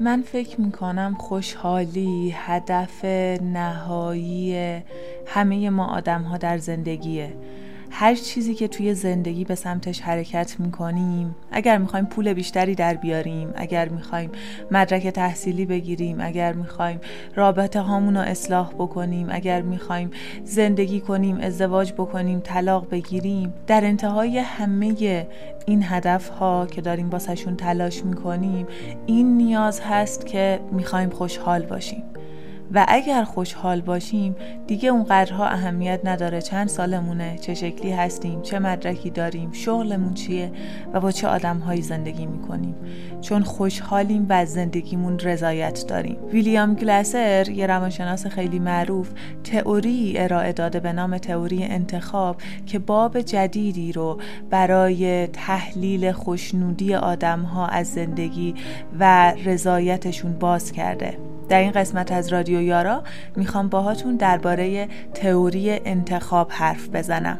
من فکر می‌کنم خوشحالی هدف نهایی همه ما آدم ها در زندگیه. هر چیزی که توی زندگی به سمتش حرکت می‌کنیم اگر می‌خوایم پول بیشتری در بیاریم اگر می‌خوایم مدرک تحصیلی بگیریم اگر می‌خوایم رابطه هامون رو اصلاح بکنیم اگر می‌خوایم زندگی کنیم ازدواج بکنیم طلاق بگیریم در انتهای همه این هدف ها که داریم باسشون تلاش می‌کنیم این نیاز هست که می‌خوایم خوشحال باشیم. و اگر خوشحال باشیم دیگه اونقدرها اهمیت نداره چند سالمونه چه شکلی هستیم چه مدرکی داریم شغلمون چیه و با چه آدمهایی زندگی می‌کنیم. چون خوشحالیم و زندگیمون رضایت داریم. ویلیام گلاسر یه روانشناس خیلی معروف تئوری ارائه داده به نام تئوری انتخاب که باب جدیدی رو برای تحلیل خوشنودی آدمها از زندگی و رضایتشون باز کرده. در این قسمت از رادیو یارا می‌خوام باهاتون درباره تئوری انتخاب حرف بزنم.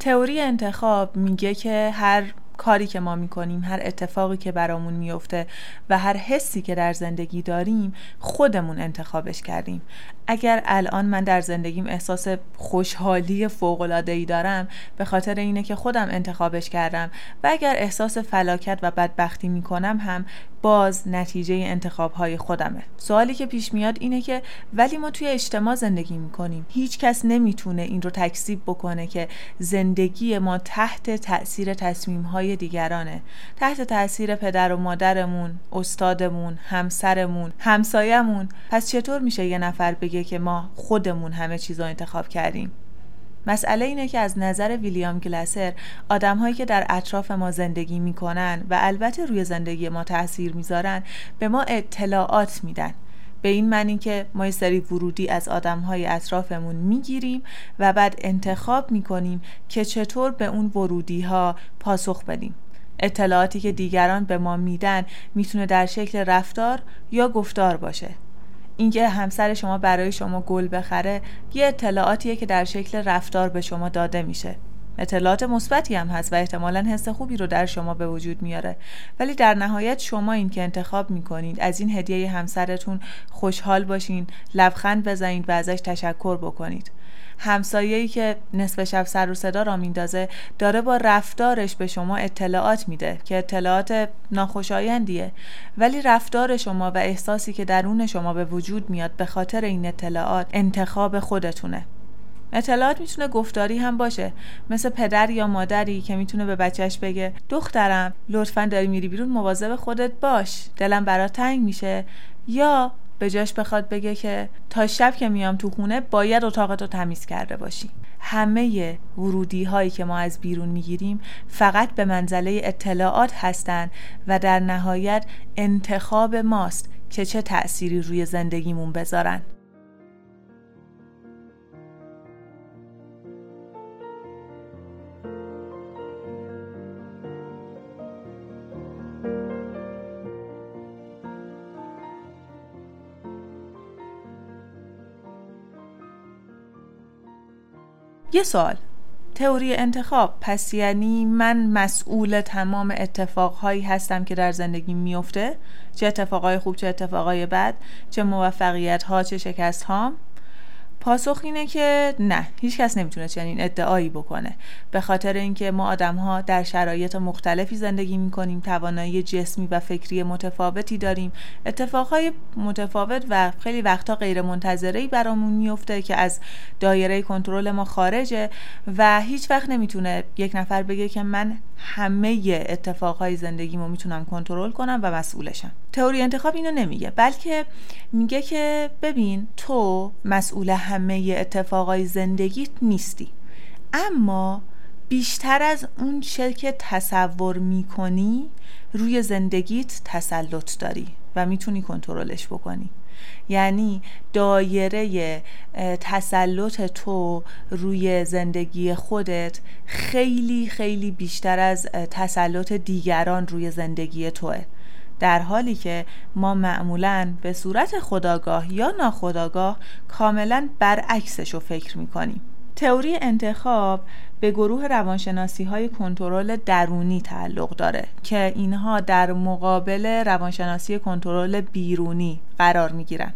تئوری انتخاب میگه که هر کاری که ما می‌کنیم هر اتفاقی که برامون میفته و هر حسی که در زندگی داریم خودمون انتخابش کردیم. اگر الان من در زندگیم احساس خوشحالی ای دارم به خاطر اینه که خودم انتخابش کردم و اگر احساس فلاکت و بدبختی می‌کنم هم باز نتیجه انتخاب های خودمه. سوالی که پیش میاد اینه که ولی ما توی اجتماع زندگی می‌کنیم. هیچ کس نمی‌تونه این رو تکذیب بکنه که زندگی ما تحت تاثیر تصمیم های دیگرانه. تحت تاثیر پدر و مادرمون استادمون همسرمون همسایمون پس چطور میشه یه نفر بگه که ما خودمون همه چیز رو انتخاب کردیم. مسئله اینه که از نظر ویلیام گلاسر آدم هایی که در اطراف ما زندگی می‌کنن و البته روی زندگی ما تاثیر می‌ذارن به ما اطلاعات میدن. به این معنی که ما یه سری ورودی از آدم های اطرافمون می‌گیریم و بعد انتخاب می‌کنیم که چطور به اون ورودی ها پاسخ بدیم. اطلاعاتی که دیگران به ما میدن می‌تونه در شکل رفتار یا گفتار باشه. اینکه همسر شما برای شما گل بخره یه اطلاعاتیه که در شکل رفتار به شما داده میشه. اطلاعات مثبتی هم هست و احتمالا حس خوبی رو در شما به وجود میاره. ولی در نهایت شما این که انتخاب می‌کنید از این هدیه همسرتون خوشحال باشین لبخند بزنید و ازش تشکر بکنید. همسایه‌ای که نصف شب سر و صدا را میندازه داره با رفتارش به شما اطلاعات میده که اطلاعات ناخوشایندیه. ولی رفتار شما و احساسی که درون شما به وجود میاد به خاطر این اطلاعات انتخاب خودتونه. اطلاعات می‌تونه گفتاری هم باشه. مثل پدر یا مادری که می‌تونه به بچهش بگه دخترم لطفا داری میری بیرون مواظب خودت باش دلم برات تنگ میشه. یا به جاش بخواد بگه که تا شب که میام تو خونه باید اتاقتو تمیز کرده باشی. همه ورودی هایی که ما از بیرون می‌گیریم فقط به منزله اطلاعات هستند و در نهایت انتخاب ماست که چه تأثیری روی زندگیمون بذارن. یه سوال. تئوری انتخاب پس یعنی من مسئول تمام اتفاقهایی هستم که در زندگی میفته؟ چه اتفاقای خوب چه اتفاقای بد؟ چه موفقیت ها چه شکست ها پاسخ اینه که نه هیچ کس نمی‌تونه چنین ادعایی بکنه. به خاطر اینکه ما آدم ها در شرایط مختلفی زندگی می‌کنیم توانایی جسمی و فکری متفاوتی داریم. اتفاقهای متفاوت و خیلی وقتا غیر منتظره برامون میفته که از دایره کنترل ما خارجه و هیچ وقت نمی‌تونه یک نفر بگه که من همه اتفاقهای زندگیمو می‌تونم کنترل کنم و مسئولشم. تئوری انتخاب اینو نمیگه بلکه میگه که ببین تو مسئول همه اتفاقای زندگیت نیستی اما بیشتر از اون چه که تصور می‌کنی روی زندگیت تسلط داری و می‌تونی کنترلش بکنی. یعنی دایره تسلط تو روی زندگی خودت خیلی خیلی بیشتر از تسلط دیگران روی زندگی توه. در حالی که ما معمولا به صورت خداگاه یا ناخداگاه کاملا برعکسش رو فکر می‌کنیم تئوری انتخاب به گروه روانشناسی های کنترل درونی تعلق داره که اینها در مقابل روانشناسی کنترل بیرونی قرار می گیرن.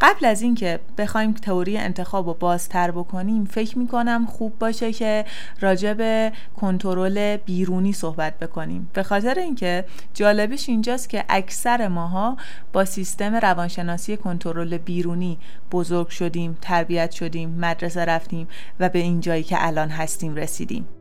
قبل از اینکه بخوایم تئوری انتخاب رو بازتر بکنیم فکر می‌کنم خوب باشه که راجع به کنترل بیرونی صحبت بکنیم. به خاطر اینکه جالبش اینجاست که اکثر ماها با سیستم روانشناسی کنترل بیرونی بزرگ شدیم تربیت شدیم مدرسه رفتیم و به این جایی که الان هستیم رسیدیم.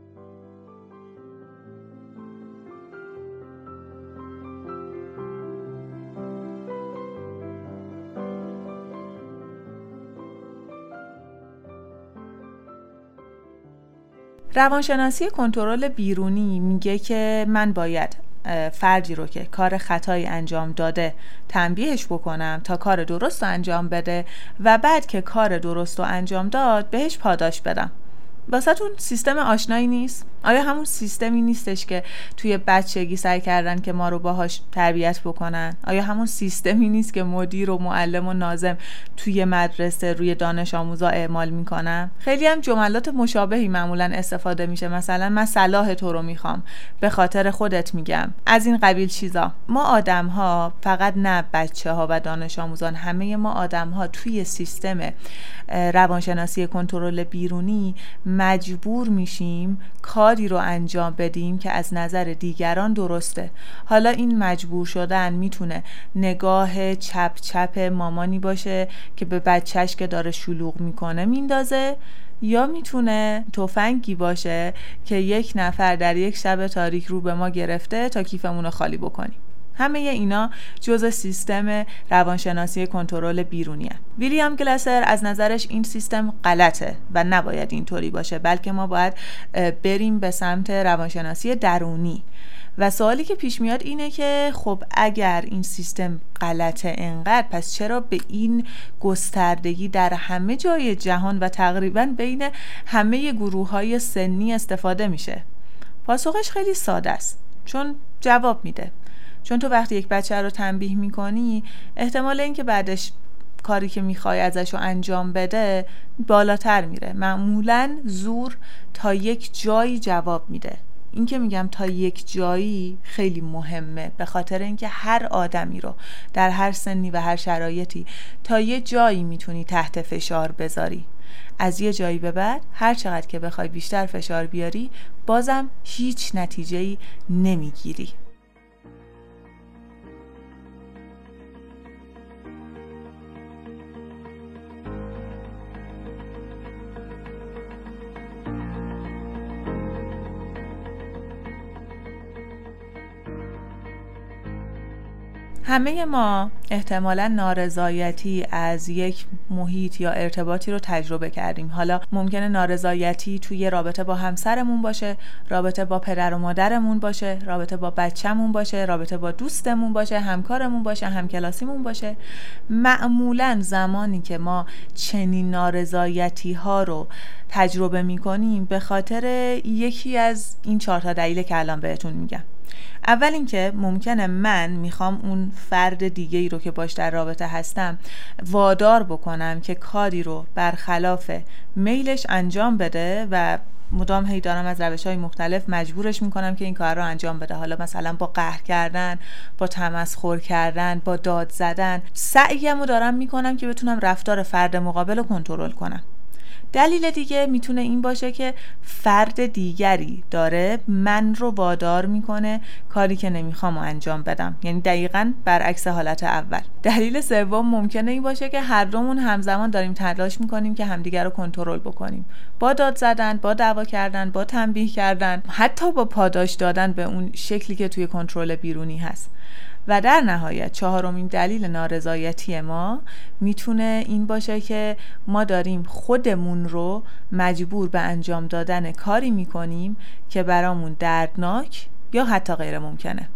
روانشناسی کنترل بیرونی میگه که من باید فردی رو که کار خطایی انجام داده تنبیهش بکنم تا کار درست رو انجام بده و بعد که کار درست رو انجام داد بهش پاداش بدم. واسهتون سیستم آشنایی نیست؟ آیا همون سیستمی نیستش که توی بچگی سعی کردن که ما رو باهاش تربیت بکنن؟ آیا همون سیستمی نیست که مدیر و معلم و نازم توی مدرسه روی دانش آموزا اعمال می‌کنن؟ خیلی هم جملات مشابهی معمولا استفاده میشه. مثلا من صلاح تو رو می‌خوام. به خاطر خودت میگم. از این قبیل چیزا. ما آدم ها فقط نه بچه ها و دانش آموزان همه ما آدم ها توی سیستم روانشناسی کنترل بیرونی مجبور میشیم کاری رو انجام بدیم که از نظر دیگران درسته. حالا این مجبور شدن می‌تونه نگاه چپ چپ مامانی باشه که به بچهش که داره شلوغ می‌کنه میندازه یا می‌تونه تفنگی باشه که یک نفر در یک شب تاریک رو به ما گرفته تا کیفمون رو خالی بکنیم. همه اینا جزء سیستم روانشناسی کنترل بیرونی هن. ویلیام گلسر از نظرش این سیستم غلطه و نباید اینطوری باشه بلکه ما باید بریم به سمت روانشناسی درونی. و سوالی که پیش میاد اینه که خب اگر این سیستم غلطه انقدر پس چرا به این گستردگی در همه جای جهان و تقریبا بین همه گروه های سنی استفاده میشه؟ پاسخش خیلی ساده است چون جواب میده. چون تو وقتی یک بچه رو تنبیه می‌کنی احتمال اینکه بعدش کاری که می‌خوای ازش رو انجام بده بالاتر میره. معمولا زور تا یک جایی جواب میده. این که میگم تا یک جایی خیلی مهمه به خاطر اینکه هر آدمی رو در هر سنی و هر شرایطی تا یه جایی می‌تونی تحت فشار بذاری. از یه جایی به بعد هر چقدر که بخوای بیشتر فشار بیاری بازم هیچ نتیجهی نمی‌گیری. همه ما احتمالا نارضایتی از یک محیط یا ارتباطی رو تجربه کردیم. حالا ممکنه نارضایتی توی رابطه با همسرمون باشه رابطه با پدر و مادرمون باشه رابطه با بچهمون باشه رابطه با دوستمون باشه همکارمون باشه همکلاسیمون باشه. معمولا زمانی که ما چنین نارضایتی ها رو تجربه می‌کنیم به خاطر یکی از این چهار تا دلیل که الان بهتون میگم. اول اینکه ممکنه من می‌خوام اون فرد دیگه ای رو که باش در رابطه هستم وادار بکنم که کاری رو برخلاف میلش انجام بده و مدام هی دارم از روش های مختلف مجبورش می‌کنم که این کار رو انجام بده. حالا مثلا با قهر کردن با تمسخر کردن با داد زدن سعیم رو دارم می‌کنم که بتونم رفتار فرد مقابل رو کنترل کنم. دلیل دیگه می‌تونه این باشه که فرد دیگری داره من رو وادار می‌کنه کاری که نمی‌خوام انجام بدم. یعنی دقیقا برعکس حالت اول. دلیل سوم ممکنه این باشه که هر دومون همزمان داریم تلاش می‌کنیم که همدیگر رو کنترل بکنیم. با داد زدن با دعوا کردن با تنبیه کردن حتی با پاداش دادن به اون شکلی که توی کنترل بیرونی هست. و در نهایت چهارمین دلیل نارضایتی ما می‌تونه این باشه که ما داریم خودمون رو مجبور به انجام دادن کاری می‌کنیم که برامون دردناک یا حتی غیر ممکنه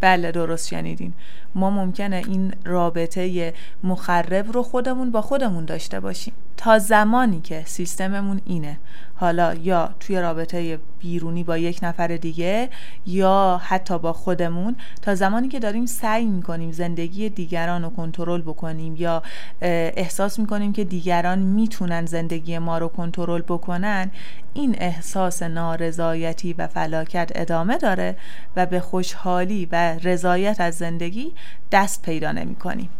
بله درست شنیدین. ما ممکنه این رابطه مخرب رو خودمون با خودمون داشته باشیم. تا زمانی که سیستممون اینه. حالا یا توی رابطه بیرونی با یک نفر دیگه یا حتی با خودمون تا زمانی که داریم سعی می‌کنیم زندگی دیگران رو کنترل بکنیم یا احساس می‌کنیم که دیگران می‌تونن زندگی ما رو کنترل بکنن این احساس نارضایتی و فلاکت ادامه داره و به خوشحالی و رضایت از زندگی دست پیدا نمی کنیم.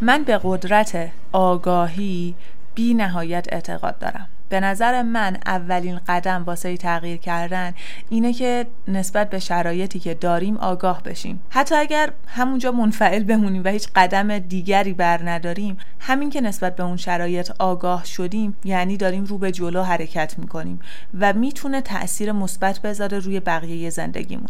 من به قدرت آگاهی بی نهایت اعتقاد دارم به نظر من اولین قدم واسه تغییر کردن اینه که نسبت به شرایطی که داریم آگاه بشیم. حتی اگر همونجا منفعل بمونیم و هیچ قدم دیگری بر نداریم همین که نسبت به اون شرایط آگاه شدیم یعنی داریم رو به جلو حرکت می‌کنیم و می‌تونه تاثیر مثبت بذاره روی بقیه زندگیمون.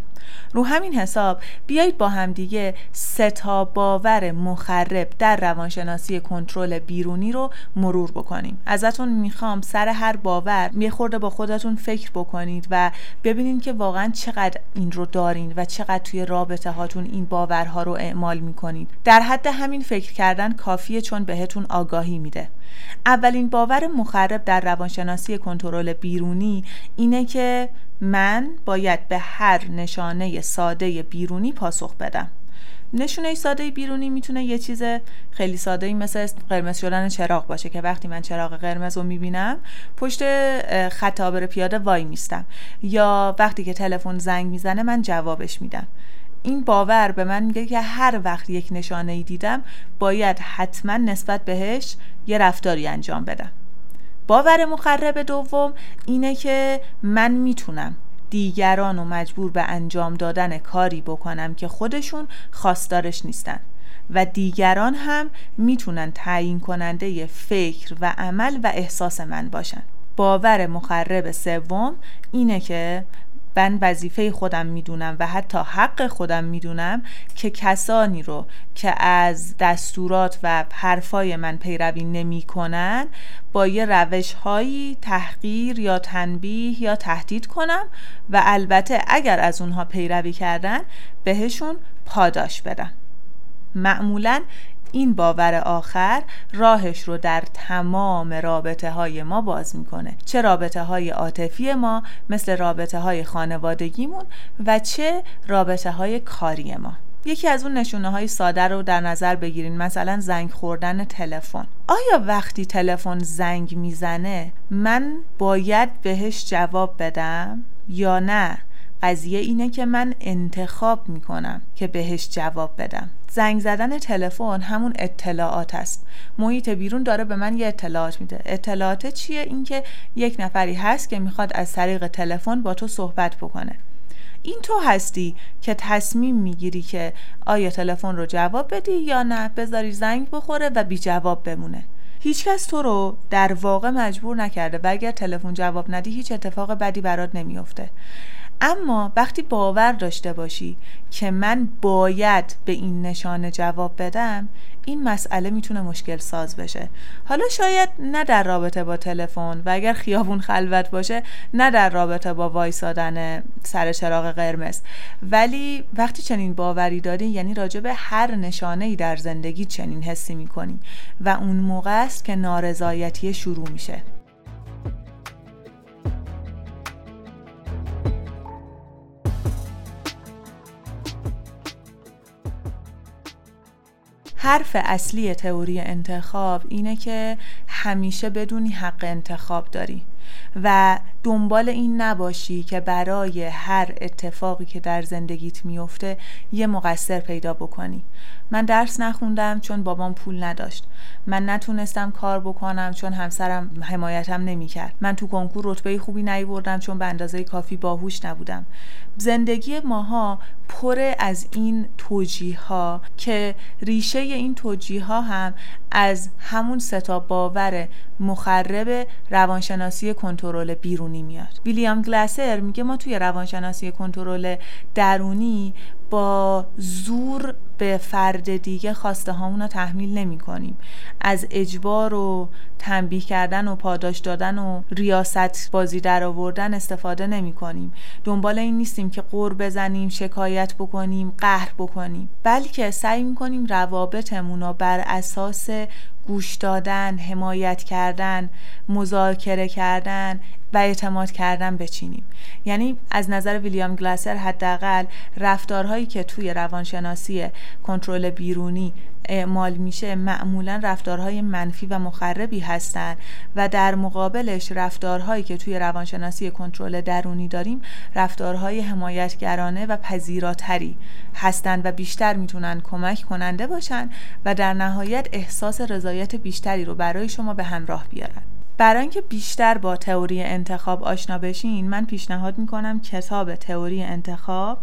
رو همین حساب بیایید با همدیگه ستا باور مخرب در روانشناسی کنترل بیرونی رو مرور بکنیم. ازتون می‌خوام سر هر باور یه خورده با خودتون فکر بکنید و ببینید که واقعا چقدر این رو دارین و چقدر توی رابطه هاتون این باورها رو اعمال می‌کنید. در حد همین فکر کردن کافیه چون بهتون آگاهی میده. اولین باور مخرب در روانشناسی کنترل بیرونی اینه که من باید به هر نشانه ساده بیرونی پاسخ بدم. نشونه ساده بیرونی می‌تونه یه چیز خیلی ساده ای مثل قرمز شدن چراغ باشه که وقتی من چراغ قرمز رو می‌بینم پشت خط آبر پیاده وای میستم. یا وقتی که تلفن زنگ می‌زنه من جوابش میدم. این باور به من میگه که هر وقت یک نشانه ای دیدم باید حتما نسبت بهش یه رفتاری انجام بدم. باور مخرب دوم اینه که من می‌تونم دیگران رو مجبور به انجام دادن کاری بکنم که خودشون خواستارش نیستن. و دیگران هم می‌تونن تعیین کننده فکر و عمل و احساس من باشن. باور مخرب سوم اینه که من وظیفه خودم می‌دونم و حتی حق خودم می‌دونم که کسانی رو که از دستورات و حرفای من پیروی نمی‌کنن با یه روش هایی تحقیر یا تنبیه یا تهدید کنم و البته اگر از اونها پیروی کردن بهشون پاداش بدم. معمولا این باور آخر راهش رو در تمام رابطه های ما باز می‌کنه. چه رابطه های عاطفی ما مثل رابطه های خانوادگیمون و چه رابطه های کاری ما. یکی از اون نشونه های ساده رو در نظر بگیرین مثلا زنگ خوردن تلفن. آیا وقتی تلفن زنگ می‌زنه من باید بهش جواب بدم یا نه؟ قضیه اینه که من انتخاب می‌کنم که بهش جواب بدم. زنگ زدن تلفن همون اطلاعات است. محیط بیرون داره به من یه اطلاعات میده. اطلاعات چیه؟ اینکه یک نفری هست که می‌خواد از طریق تلفن با تو صحبت بکنه. این تو هستی که تصمیم می‌گیری که آیا تلفن رو جواب بدی یا نه؟ بذاری زنگ بخوره و بی جواب بمونه. هیچکس تو رو در واقع مجبور نکرده و اگر تلفن جواب ندی هیچ اتفاق بدی برات نمیافته. اما وقتی باور داشته باشی که من باید به این نشانه جواب بدم این مسئله می‌تونه مشکل ساز بشه. حالا شاید نه در رابطه با تلفن و اگر خیابون خلوت باشه نه در رابطه با وایسادن سر چراغ قرمز. ولی وقتی چنین باوری داری یعنی راجع به هر نشانه ای در زندگی چنین حسی می‌کنی و اون موقع است که نارضایتی شروع میشه. حرف اصلی تئوری انتخاب اینه که همیشه بدونی حق انتخاب داری. و دنبال این نباشی که برای هر اتفاقی که در زندگیت میفته یه مقصر پیدا بکنی. من درس نخوندم چون بابام پول نداشت. من نتونستم کار بکنم چون همسرم حمایتم نمی‌کرد. من تو کنکور رتبه خوبی نیوردم چون به اندازه کافی باهوش نبودم. زندگی ماها پر از این توجیه ها که ریشه این توجیه ها هم از همون ستا باور مخرب روانشناسی کنترل بیرونی میاد. ویلیام گلاسر میگه ما توی روانشناسی کنترل درونی با زور به فرد دیگه خواسته هامون رو تحمیل نمی کنیم از اجبار و تنبیه کردن و پاداش دادن و ریاست بازی در آوردن استفاده نمی کنیم دنبال این نیستیم که قور بزنیم شکایت بکنیم قهر بکنیم. بلکه سعی می کنیم روابطمون رو بر اساس گوش دادن حمایت کردن مذاکره کردن و اعتماد کردن بچینیم. یعنی از نظر ویلیام گلاسر حداقل رفتارهایی که توی روانشناسی کنترل بیرونی اعمال میشه معمولا رفتارهای منفی و مخربی هستند و در مقابلش رفتارهایی که توی روانشناسی کنترل درونی داریم رفتارهای حمایتگرانه و پذیراتری هستند و بیشتر می‌تونن کمک کننده باشن و در نهایت احساس رضایت بیشتری رو برای شما به همراه بیارن. برای اینکه بیشتر با تئوری انتخاب آشنا بشین من پیشنهاد می‌کنم کتاب تئوری انتخاب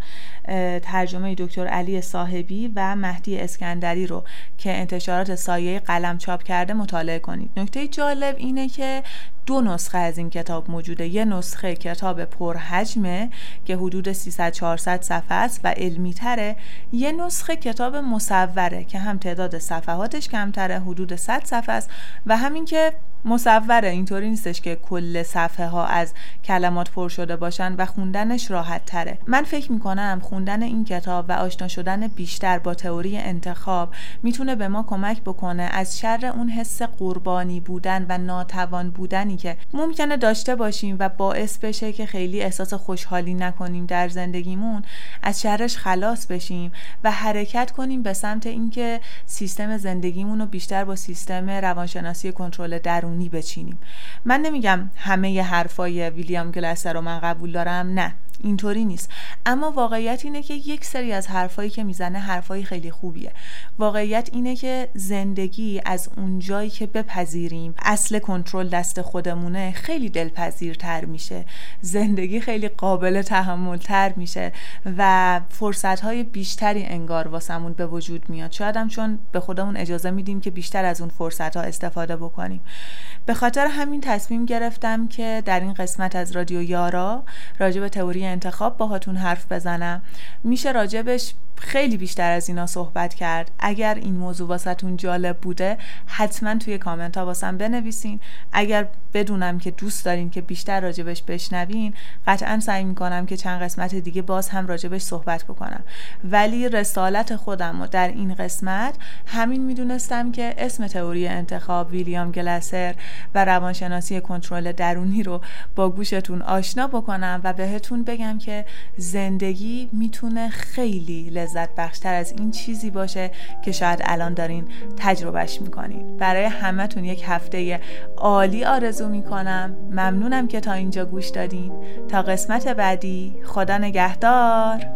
ترجمه دکتر علی صاحبی و مهدی اسکندری رو که انتشارات سایه قلم چاپ کرده مطالعه کنید. نکته جالب اینه که دو نسخه از این کتاب موجوده. یه نسخه کتاب پرحجمه که حدود 300 400 صفحه است و علمی تره یه نسخه کتاب مصوره که هم تعداد صفحاتش کمتره حدود 100 صفحه است و همین که مصوره. اینطوری نیستش که کل صفحه ها از کلمات پر شده باشن و خوندنش راحت تره. من فکر می‌کنم خوندن این کتاب و آشنا شدن بیشتر با تئوری انتخاب می‌تونه به ما کمک بکنه از شر اون حس قربانی بودن و ناتوان بودنی که ممکنه داشته باشیم و باعث بشه که خیلی احساس خوشحالی نکنیم در زندگیمون از شرش خلاص بشیم و حرکت کنیم به سمت اینکه سیستم زندگیمون رو بیشتر با سیستم روانشناسی کنترل درونی بچینیم. من نمیگم همه حرفای ویلیام گلسر رو من قبول دارم نه. اینطوری نیست. اما واقعیت اینه که یک سری از حرفایی که می‌زنه حرفایی خیلی خوبیه. واقعیت اینه که زندگی از اونجایی که بپذیریم اصل کنترل دست خودمونه خیلی دلپذیرتر میشه. زندگی خیلی قابل تحمل تر میشه و فرصت های بیشتری انگار واسمون به وجود میاد. شاید هم چون به خودمون اجازه میدیم که بیشتر از اون فرصت ها استفاده بکنیم. به خاطر همین تصمیم گرفتم که در این قسمت از رادیو یارا راجع به تئوری انتخاب باهاتون حرف بزنم. میشه راجبش خیلی بیشتر از اینا صحبت کرد. اگر این موضوع واسهتون جالب بوده حتما توی کامنت ها واسم بنویسین. اگر بدونم که دوست دارین که بیشتر راجبش بشنوین قطعا سعی می‌کنم که چند قسمت دیگه باز هم راجبش صحبت بکنم. ولی رسالت خودم و در این قسمت همین می‌دونستم که اسم تئوری انتخاب ویلیام گلسر و روانشناسی کنترل درونی رو با گوشتون آشنا بکنم و بهتون بگم که زندگی می‌تونه خیلی لذت بخشتر از این چیزی باشه که شاید الان دارین تجربهش می‌کنین. برای همتون یک هفته عالی آرزو می‌کنم. ممنونم که تا اینجا گوش دادین. تا قسمت بعدی خدا نگهدار.